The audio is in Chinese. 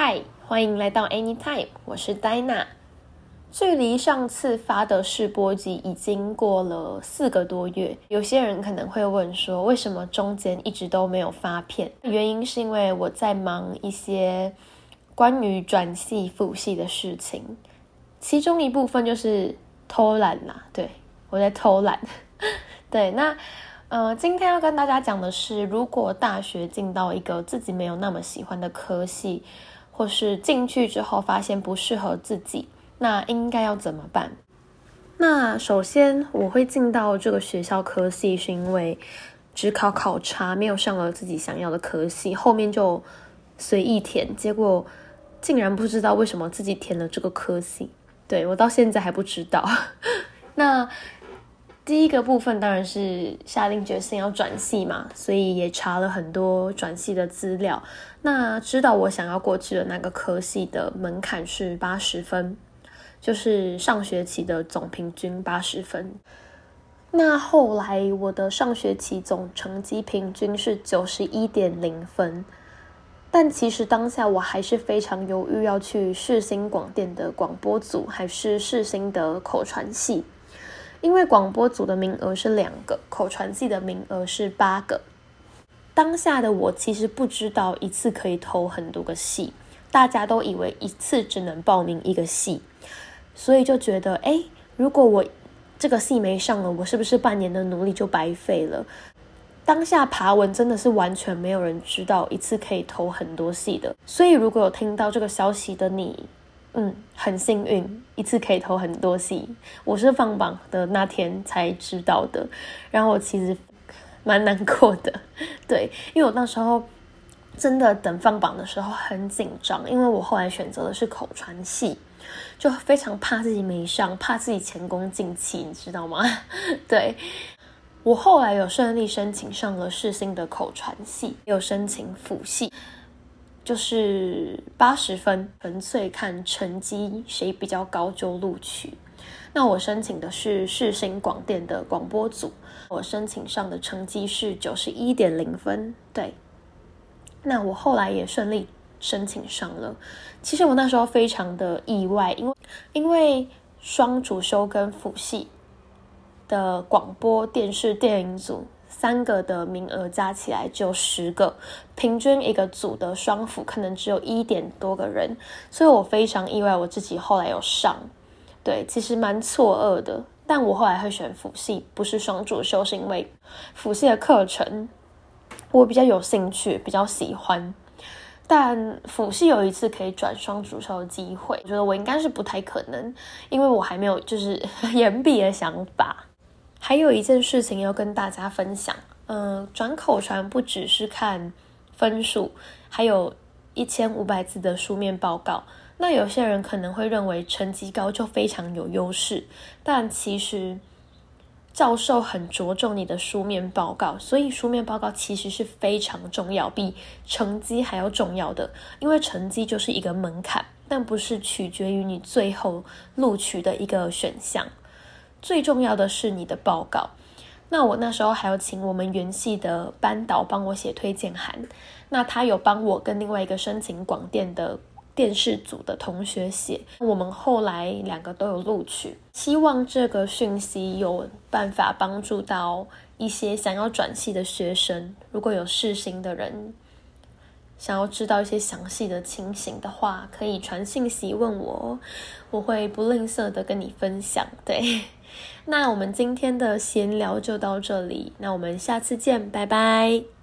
嗨，欢迎来到 Anytime，我是 Dina。距离上次发的试播集已经过了四个多月，有些人可能会问说，为什么中间一直都没有发片？原因是因为我在忙一些关于转系复系的事情，其中一部分就是偷懒啦。对我在偷懒。对，那呃，今天要跟大家讲的是，如果大学进到一个自己没有那么喜欢的科系。或是进去之后发现不适合自己，那应该要怎么办？那首先我会进到这个学校科系，是因为只考考察没有上了自己想要的科系，后面就随意填，结果竟然不知道为什么自己填了这个科系，对我到现在还不知道。那。第一个部分当然是下定决心要转系嘛，所以也查了很多转系的资料。那知道我想要过去的那个科系的门槛是八十分，就是上学期的总平均八十分。那后来我的上学期总成绩平均是九十一点零分，但其实当下我还是非常犹豫要去世新广电的广播组，还是世新的口传系。因为广播组的名额是两个，口传系的名额是八个。当下的我其实不知道一次可以投很多个系，大家都以为一次只能报名一个系，所以就觉得，哎，如果我这个系没上了，我是不是半年的努力就白费了？当下爬文真的是完全没有人知道一次可以投很多系的，所以如果有听到这个消息的你。嗯，很幸运，一次可以投很多戏。我是放榜的那天才知道的，然后我其实蛮难过的，对，因为我那时候真的等放榜的时候很紧张，因为我后来选择的是口传戏，就非常怕自己没上，怕自己前功尽弃，你知道吗？对，我后来有顺利申请上了世新的口传系，有申请辅系。就是八十分，纯粹看成绩谁比较高就录取。那我申请的是世新广电的广播组，我申请上的成绩是九十一点零分。对，那我后来也顺利申请上了。其实我那时候非常的意外，因为因为双主修跟辅系的广播电视电影组。三个的名额加起来只有十个，平均一个组的双辅可能只有一点多个人，所以我非常意外我自己后来有上，对，其实蛮错愕的。但我后来会选辅系，不是双主修，是因为辅系的课程我比较有兴趣，比较喜欢。但辅系有一次可以转双主修的机会，我觉得我应该是不太可能，因为我还没有就是 延毕的想法。还有一件事情要跟大家分享，嗯，转口传不只是看分数，还有一千五百字的书面报告。那有些人可能会认为成绩高就非常有优势，但其实教授很着重你的书面报告，所以书面报告其实是非常重要，比成绩还要重要的。因为成绩就是一个门槛，但不是取决于你最后录取的一个选项。最重要的是你的报告。那我那时候还要请我们原系的班导帮我写推荐函。那他有帮我跟另外一个申请广电的电视组的同学写。我们后来两个都有录取。希望这个讯息有办法帮助到一些想要转系的学生。如果有试新的人想要知道一些详细的情形的话，可以传信息问我，我会不吝啬的跟你分享。对。那我们今天的闲聊就到这里，那我们下次见，拜拜。